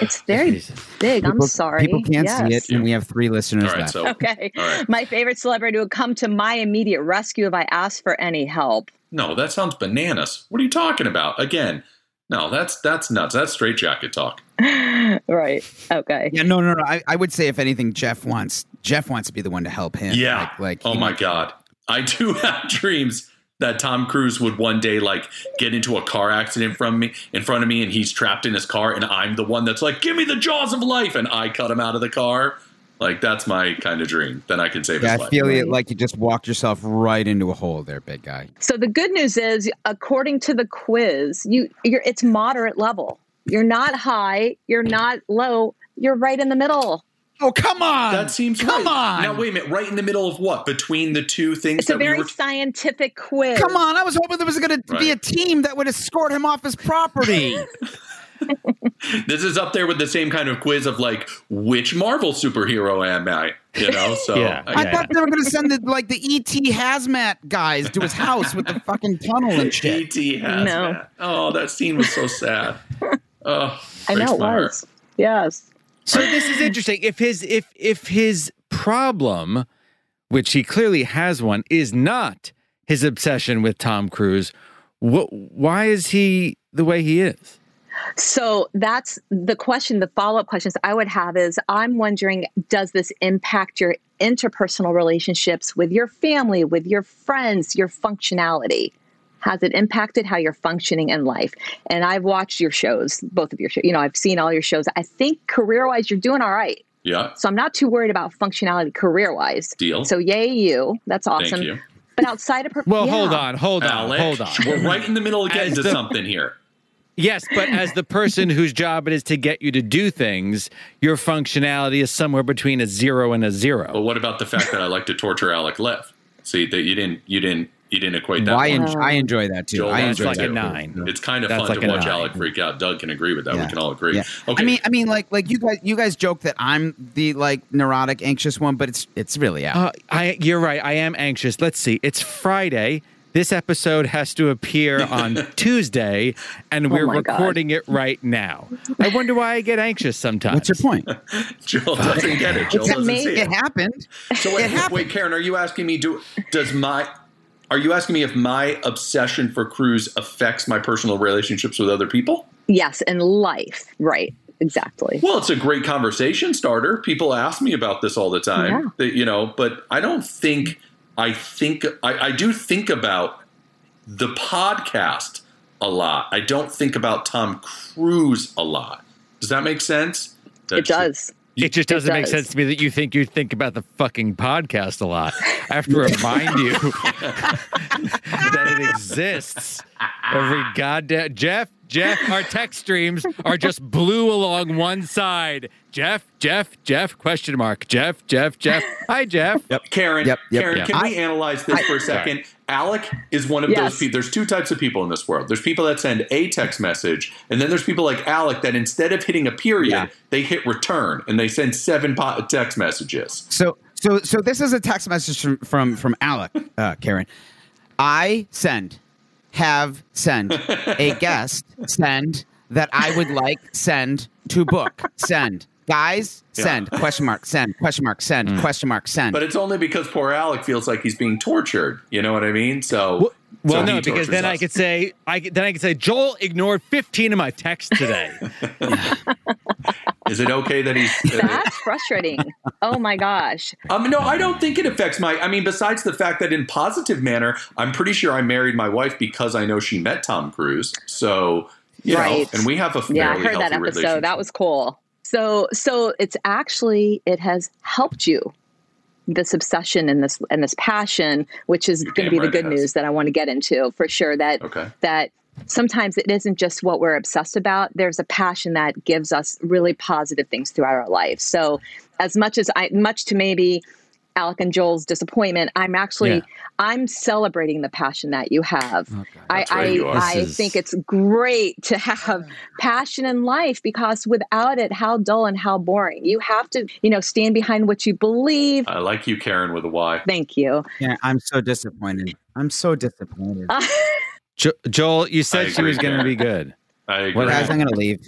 It's very Jesus. big. I'm sorry. People can't see it, and we have three listeners All right, left. so Okay. All right. My favorite celebrity would come to my immediate rescue if I asked for any help. No, that sounds bananas. What are you talking about? Again, no, that's that's nuts. That's straight jacket talk. right. Okay. Yeah, no, no, no. I, I would say if anything, Jeff wants Jeff wants to be the one to help him. Yeah. Like, like oh he- my god, I do have dreams that Tom Cruise would one day like get into a car accident from me in front of me, and he's trapped in his car, and I'm the one that's like, "Give me the jaws of life," and I cut him out of the car. Like that's my kind of dream. Then I can save Yeah, his I life. feel it like you just walked yourself right into a hole there, big guy. So the good news is, according to the quiz, you you're it's moderate level. You're not high. You're not low. You're right in the middle. Oh come on! That seems come right. on. Now wait a minute. Right in the middle of what? Between the two things It's a that we very were. scientific quiz. Come on! I was hoping there was going to be a team that would escort him off his property. This is up there with the same kind of quiz of like, which Marvel superhero am I? You know. So Yeah. I Yeah, thought they were going to send the, like the ET hazmat guys to his house with the fucking tunnel and shit. ET has No. Oh, that scene was so sad. Oh, I know it my was. Yes. So this is interesting. If his if if his problem, which he clearly has one, is not his obsession with Tom Cruise, wh- why is he the way he is? So that's the question. The follow up questions I would have is I'm wondering does this impact your interpersonal relationships with your family, with your friends, your functionality? Has it impacted how you're functioning in life? And I've watched your shows, both of your shows. You know, I've seen all your shows. I think career wise, you're doing all right. Yeah. So I'm not too worried about functionality career wise. Deal. So yay you. That's awesome. Thank you. But outside of her, Well, yeah. hold on, hold on, Alec, hold on. We're right in the middle of getting to something here. Yes, but as the person whose job it is to get you to do things, your functionality is somewhere between a zero and a zero. But what about the fact that I like to torture Alec Lev? See that you didn't you didn't you didn't equate that. Well, I, one. en- I enjoy that too. Joel, I enjoy like that a too. nine. It's kind of That's fun like to watch nine. Alec freak out. Doug can agree with that. Yeah. We can all agree. Yeah. Okay. I mean, I mean, like, like you guys, you guys joke that I'm the like neurotic, anxious one, but it's it's really out. Uh, I, you're right. I am anxious. Let's see. It's Friday. This episode has to appear on Tuesday, and we're Oh my God. recording it right now. I wonder why I get anxious sometimes. What's your point? Joel doesn't get it. Joel It's doesn't ama- see it it. happened. So wait, it happened. wait, Karyn, are you asking me? Do does my are you asking me if my obsession for Cruise affects my personal relationships with other people? Yes, in life. Right. Exactly. Well, it's a great conversation starter. People ask me about this all the time. Yeah. That, you know, but I don't think I think I, I do think about the podcast a lot. I don't think about Tom Cruise a lot. Does that make sense? It does. It just doesn't make does. sense to me that you think you think about the fucking podcast a lot. I have to remind you that it exists. Every goddamn Jeff, Jeff, our text streams are just blue along one side. Jeff, Jeff, Jeff, question mark. Jeff, Jeff, Jeff. Hi, Jeff. Yep. Karyn, Yep, yep, Karyn, yep. can we analyze this for a second? Alec is one of Yes. those people. There's two types of people in this world. There's people that send a text message, and then there's people like Alec that instead of hitting a period, Yeah. they hit return and they send seven po- text messages. So so so this is a text message from from, from Alec, uh, Karyn. I send, have send. A guest send that I would like send to book. Send. Guys send. Question mark send. Question mark send. Mm. Question mark send. But it's only because poor Alec feels like he's being tortured. You know what I mean? So, Well, well, so no, because tortures then I could say, I then I could say, Joel ignored 15 of my texts today. Is it okay that he's? uh, That's frustrating. Oh my gosh. Um, no, I don't think it affects my. I mean, besides the fact that in positive manner, I'm pretty sure I married my wife because I know she met Tom Cruise. So, you know, Right. and we have a fairly Yeah, I heard that episode. That was cool. So so it's actually it has helped you this obsession and this and this passion, which is going to be the right it good news that I want to get into for sure. That Okay. that sometimes it isn't just what we're obsessed about. There's a passion that gives us really positive things throughout our life. So as much as I much to maybe Alec and Joel's disappointment, I'm actually Yeah. I'm celebrating the passion that you have. I right, I, are. I is- think it's great to have passion in life because without it, how dull and how boring. You have to, you know, stand behind what you believe. I like you, Karyn, with a Y. Thank you. yeah, I'm so disappointed. I'm so disappointed. Jo- Joel, you I said she was going to be good. I agree. What Guys, I'm gonna leave.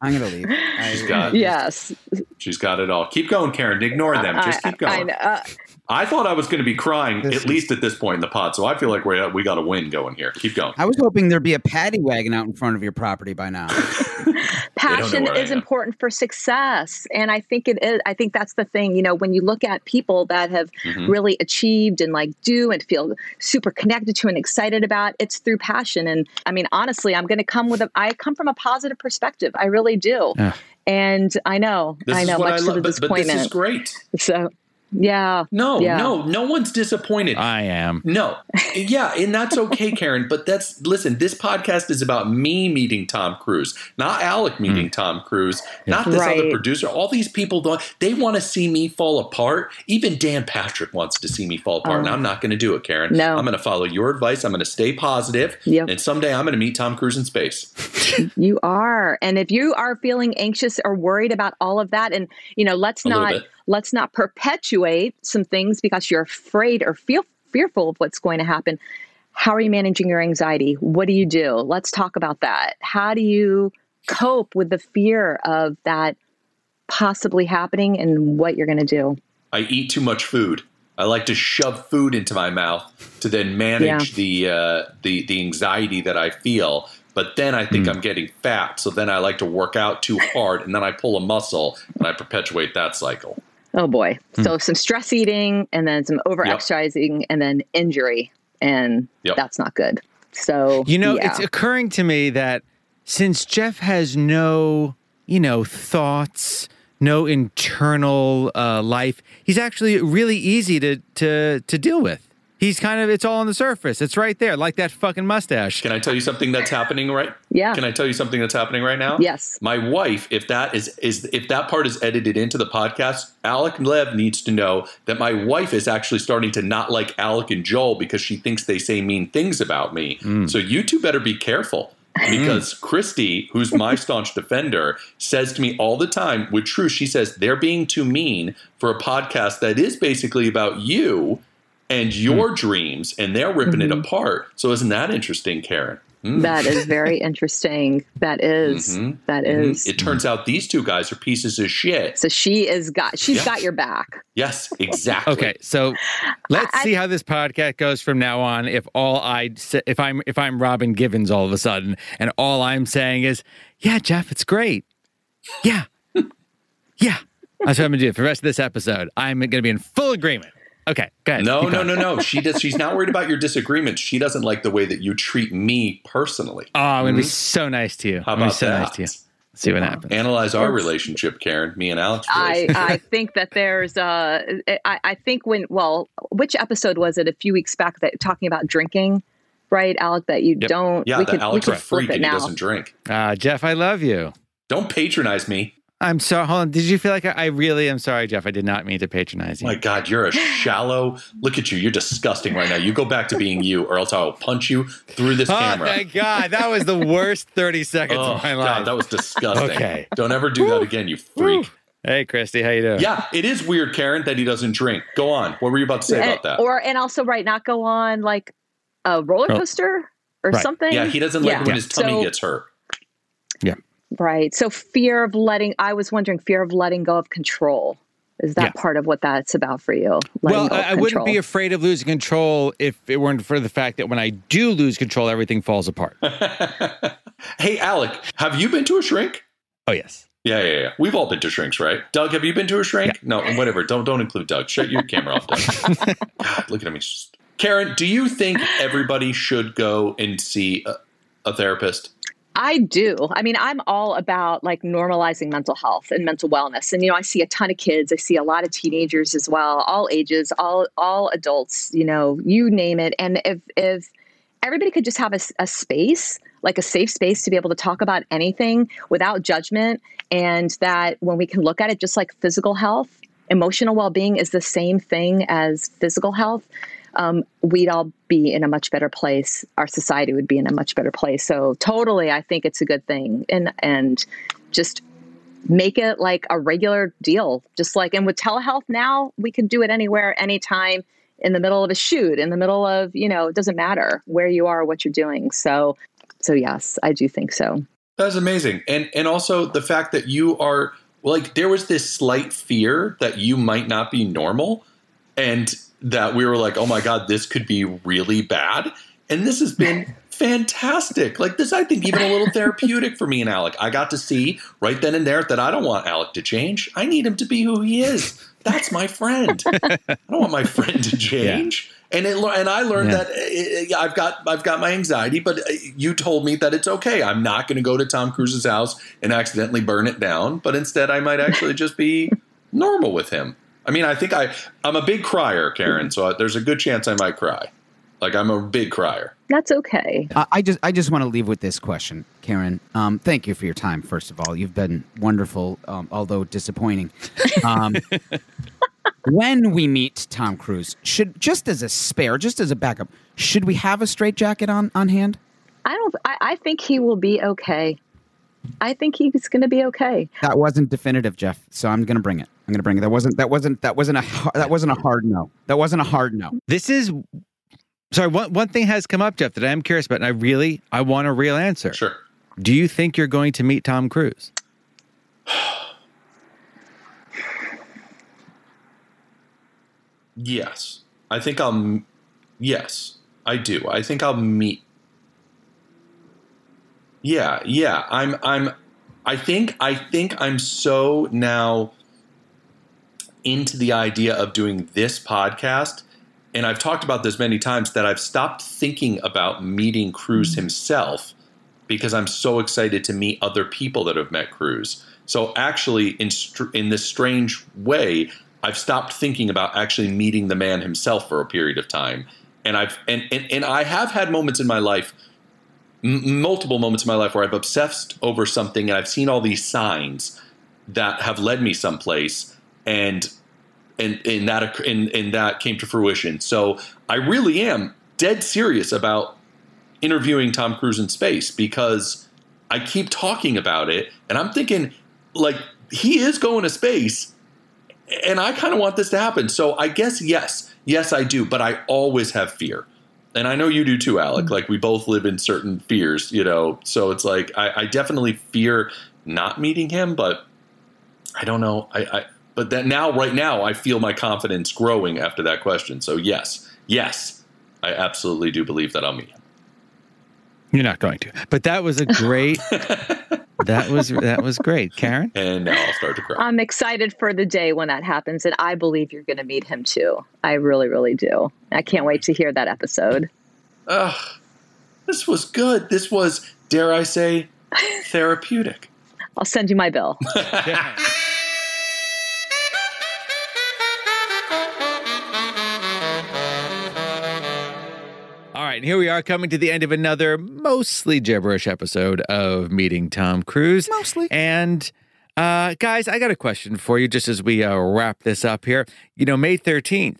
I'm gonna leave. She's got- yes. She's got it all. Keep going, Karyn. Ignore them. Just keep going. I, uh, I thought I was going to be crying This at is- least at this point in the pod, so I feel like we we got a win going here. Keep going. I was hoping there'd be a paddy wagon out in front of your property by now. passion is important for success and i think it is i think that's the thing you know when you look at people that have Mhm. really achieved and like do and feel super connected to and excited about it's through passion and i mean honestly i'm going to come with a i come from a positive perspective i really do Yeah. and i know This i know what much I to love, the but, but this disappointment is great. so yeah No, Yeah. no, no one's disappointed. I am. No, yeah, and that's okay, Karyn. But that's listen. This podcast is about me meeting Tom Cruise, not Alec meeting hmm. Tom Cruise, not this other producer. All these people don't. They want to see me fall apart. Even Dan Patrick wants to see me fall apart, and Oh. I'm not going to do it, Karyn. No. I'm going to follow your advice. I'm going to stay positive, Yep. and someday I'm going to meet Tom Cruise in space. You are. And if you are feeling anxious or worried about all of that and you know, let's A not bit. Let's not perpetuate some things because you're afraid or feel fearful of what's going to happen. How are you managing your anxiety? What do you do? Let's talk about that. How do you cope with the fear of that possibly happening and what you're going to do? I eat too much food. I like to shove food into my mouth to then manage the uh, the the anxiety that I feel. But then I think I'm getting fat, so then I like to work out too hard, and then I pull a muscle, and I perpetuate that cycle. Oh boy. Hmm. So some stress eating and then some over exercising and then injury and Yep. that's not good. So You know, yeah. it's occurring to me that since Jeff has no, you know, thoughts, no internal uh, life, he's actually really easy to to to deal with. He's kind of it's all on the surface. It's right there, like that fucking mustache. Can I tell you something that's happening right? Yeah. Can I tell you something that's happening right now? Yes. My wife, if that is is if that part is edited into the podcast, Alec Lev needs to know that my wife is actually starting to not like Alec and Joel because she thinks they say mean things about me. Mm. So you two better be careful. Mm. Because Christy, who's my staunch defender, says to me all the time, with truth, she says they're being too mean for a podcast that is basically about you and your dreams, and they're ripping it apart. So isn't that interesting, Karyn? Mm. That is very interesting. That is- Mhm. that Mhm. is. It turns out these two guys are pieces of shit. So she is got she's Yeah. got your back. Yes, exactly. Okay, so let's I- see how this podcast goes from now on. If all I if I'm if I'm Robin Givens all of a sudden, and all I'm saying is, yeah, Jeff, it's great. Yeah, yeah. That's what I'm gonna do for the rest of this episode. I'm gonna be in full agreement. Okay, go ahead. No, no, no, no. She does. She's not worried about your disagreements. She doesn't like the way that you treat me personally. Oh, I'm gonna be so nice to you. How I'm gonna be about so that? nice to you. Let's see what happens. Analyze our relationship, Karyn. Me and Alex. I, I think that there's uh I, I think when well which episode was it a few weeks back that talking about drinking right Alec that you Yep. don't yeah, we that could Alex we a could flip freak it and he now doesn't drink. Uh, Jeff, I love you. Don't patronize me. I'm sorry. Hold on. Did you feel like I, I really am sorry, Jeff? I did not mean to patronize you. My God, you're a shallow. Look at you. You're disgusting right now. You go back to being you, or else I'll punch you through this oh camera. Oh my God, that was the worst 30 seconds Oh of my God, life. that was disgusting. Okay. Don't ever do that again, you freak. hey, Christy, how you doing? Yeah, it is weird, Karyn, that he doesn't drink. Go on. What were you about to say and, about that? or and also right not go on like a roller Oh. coaster or Right. something yeah, he doesn't like Yeah. when his tummy So- gets hurt. Right so fear of letting I was wondering fear of letting go of control is that Yeah. part of what that's about for you letting Well, go I, I wouldn't be afraid of losing control if it weren't for the fact that when I do lose control, everything falls apart. hey, Alec, have you been to a shrink? oh, yes. Yeah, yeah, yeah. We've all been to shrinks, right? Doug, have you been to a shrink? No, whatever. Don't don't include Doug. Shut your camera off, Doug. God, look at him. He's just... Karyn, do you think everybody should go and see a, a therapist? I do. I mean, I'm all about like normalizing mental health and mental wellness. And you know, I see a ton of kids. I see a lot of teenagers as well, all ages, all all adults. You know, you name it. And if if everybody could just have a space, like a safe space, to be able to talk about anything without judgment, and that when we can look at it just like physical health, emotional well being is the same thing as physical health um, we'd all be in a much better place. Our society would be in a much better place. So totally, I think it's a good thing, and and just make it like a regular deal. Just like and with telehealth now, we can do it anywhere, anytime, in the middle of a shoot, in the middle of you know, it doesn't matter where you are, what you're doing. So, so yes, I do think so. That's amazing. And and also the fact that you are like there was this slight fear that you might not be normal and that we were like, "Oh my god, this could be really bad." And this has been fantastic. Like this I think even a little therapeutic for me and Alec. I got to see right then and there that I don't want Alec to change. I need him to be who he is. That's my friend. I don't want my friend to change. And it, and I learned Yeah. that uh, I've got I've got my anxiety, but uh, you told me that it's okay. I'm not going to go to Tom Cruise's house and accidentally burn it down, but instead I might actually just be normal with him. I mean, I think I I'm a big crier, Karyn, so there's a good chance I might cry. Like I'm a big crier. That's okay. I I just I just want to leave with this question, Karyn. Um, thank you for your time. First of all, you've been wonderful, um, although disappointing. Um, when we meet Tom Cruise, should just as a spare, just as a backup, should we have a straitjacket on on hand? I don't. I, I think he will be okay. I think he's going to be okay. That wasn't definitive, Jeff. So I'm going to bring it. I'm going to bring it. That wasn't that wasn't that wasn't a har- that wasn't a hard no. That wasn't a hard no. This is. Sorry, one, one thing has come up, Jeff, that I am curious about, and I really I want a real answer. Sure. Do you think you're going to meet Tom Cruise? Yes. I think I'll Yes, I do. I think I'll meet Yeah, yeah. I'm I'm I think I think I'm so now into the idea of doing this podcast and I've talked about this many times that I've stopped thinking about meeting Cruise mm-hmm. himself because I'm so excited to meet other people that have met Cruise. So actually, in str- in this strange way, I've stopped thinking about actually meeting the man himself for a period of time. And I've and and, and I have had moments in my life, m- multiple moments in my life, where I've obsessed over something and I've seen all these signs that have led me someplace, and and and that and, and that came to fruition. So I really am dead serious about interviewing Tom Cruise in space because I keep talking about it and I'm thinking like he is going to space and I kind of want this to happen. So I guess yes, yes I do, but I always have fear. And I know you do too, Alec. Mm-hmm. Like we both live in certain fears, you know. So it's like I, I definitely fear not meeting him, but I don't know. I, I but that now right now I feel my confidence growing after that question. So yes, yes, I absolutely do believe that I'll meet him. You're not going to. But that was a great, That was that was great, Karyn. And now I'll start to cry. I'm excited for the day when that happens, and I believe you're going to meet him too. I really, really do. I can't wait to hear that episode. Ugh, this was good. This was, dare I say, therapeutic. I'll send you my bill. All right, here we are coming to the end of another mostly gibberish episode of Meeting Tom Cruise. Mostly. And uh, guys, I got a question for you just as we uh, wrap this up here. You know, May 13th,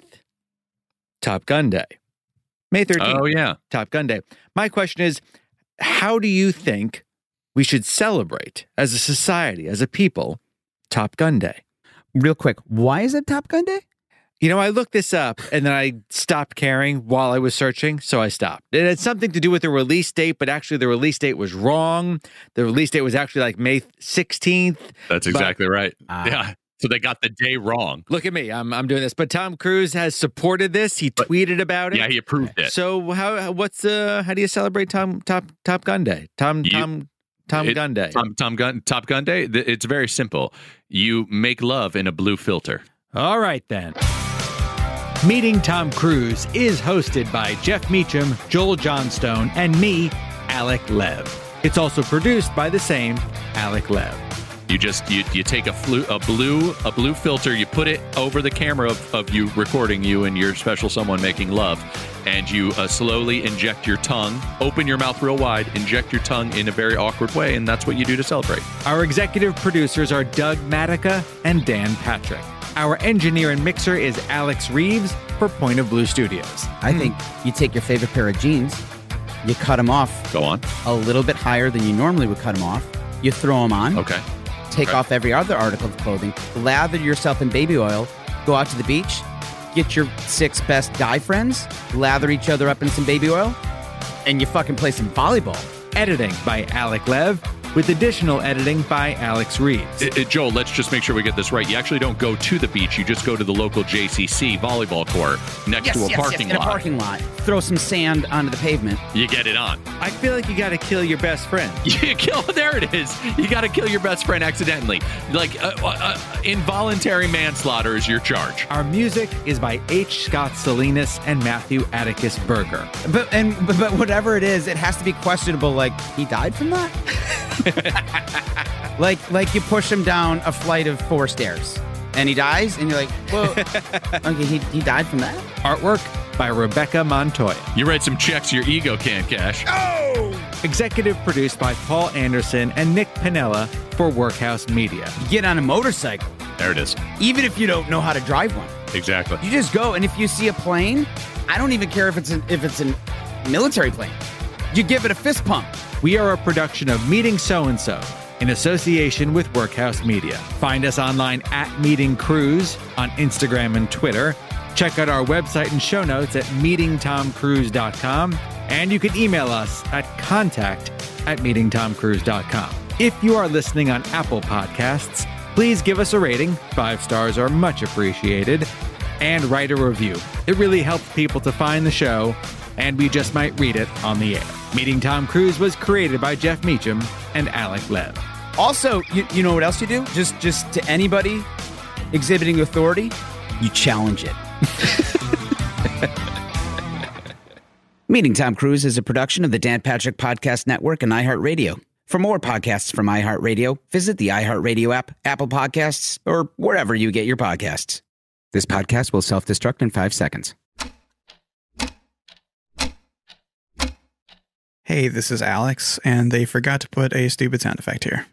Top Gun Day. May 13th, Oh yeah. Top Gun Day. My question is how do you think we should celebrate as a society, as a people, Top Gun Day? Real quick, why is it Top Gun Day? You know, I looked this up and then I stopped caring while I was searching, so I stopped. It had something to do with the release date, but actually the release date was wrong. The release date was actually like May 16th. That's But- exactly right. Ah. yeah. So they got the day wrong. Look at me, I'm I'm doing this. But Tom Cruise has supported this. He tweeted about it. Yeah, he approved it. So how what's uh how do you celebrate Tom Top Top Gun Day? Tom You- Tom Tom It- Gun Day. Tom, Tom Gun Top Gun Day. It's very simple. You make love in a blue filter. All right, then. Meeting Tom Cruise is hosted by Jeff Meacham, Joel Johnstone, and me, Alec Lev. It's also produced by the same Alec Lev. You just you, you take a flu, a blue a blue filter, you put it over the camera of, of you recording you and your special someone making love, and you uh, slowly inject your tongue, open your mouth real wide, inject your tongue in a very awkward way, and that's what you do to celebrate. Our executive producers are Doug Matica and Dan Patrick. Our engineer and mixer is Alex Reeves for Point of Blue Studios. I think you take your favorite pair of jeans, you cut them off Go on. a little bit higher than you normally would cut them off. You throw them on, Okay. take okay. off every other article of clothing, lather yourself in baby oil, go out to the beach, get your six best guy friends, lather each other up in some baby oil, and you fucking play some volleyball. Editing by Alec Lev, with additional editing by Alex Reeves. I- I- Joel, let's just make sure we get this right. You actually don't go to the beach. You just go to the local JCC volleyball court next to a parking in lot. a parking lot. Throw some sand onto the pavement. You get it on. I feel like you got to kill your best friend. You kill. There it is. You got to kill your best friend accidentally. Like uh, uh, involuntary manslaughter is your charge. Our music is by H. Scott Salinas and Matthew Atticus Berger. But and but, but whatever it is, it has to be questionable. Like he died from that. like like you push him down a flight of four stairs, and he dies, and you're like, "Whoa. okay, he, he died from that. Artwork by Rebecca Montoya. You write some checks your ego can't cash. Oh! Executive produced by Paul Anderson and Nick Pinella for Workhouse Media. You get on a motorcycle, There it is. even if you don't know how to drive one. Exactly. You just go, and if you see a plane, I don't even care if it's an, if it's a military plane. You give it a fist pump. We are a production of Meeting So and So in association with Workhouse Media. Find us online at Meeting Cruise on Instagram and Twitter. Check out our website and show notes at meetingtomcruise.com. And you can email us at contact at meetingtomcruise.com. If you are listening on Apple Podcasts, please give us a rating. Five stars are much appreciated. And write a review. It really helps people to find the show, and we just might read it on the air. Meeting Tom Cruise was created by Jeff Meacham and Alec Lev. Also, you, you know what else you do? Just just to anybody exhibiting authority, you challenge it. Meeting Tom Cruise is a production of the Dan Patrick Podcast Network and iHeartRadio. For more podcasts from iHeartRadio, visit the iHeartRadio app, Apple Podcasts, or wherever you get your podcasts. This podcast will self destruct in five seconds. Hey, this is Alex, and they forgot to put a stupid sound effect here.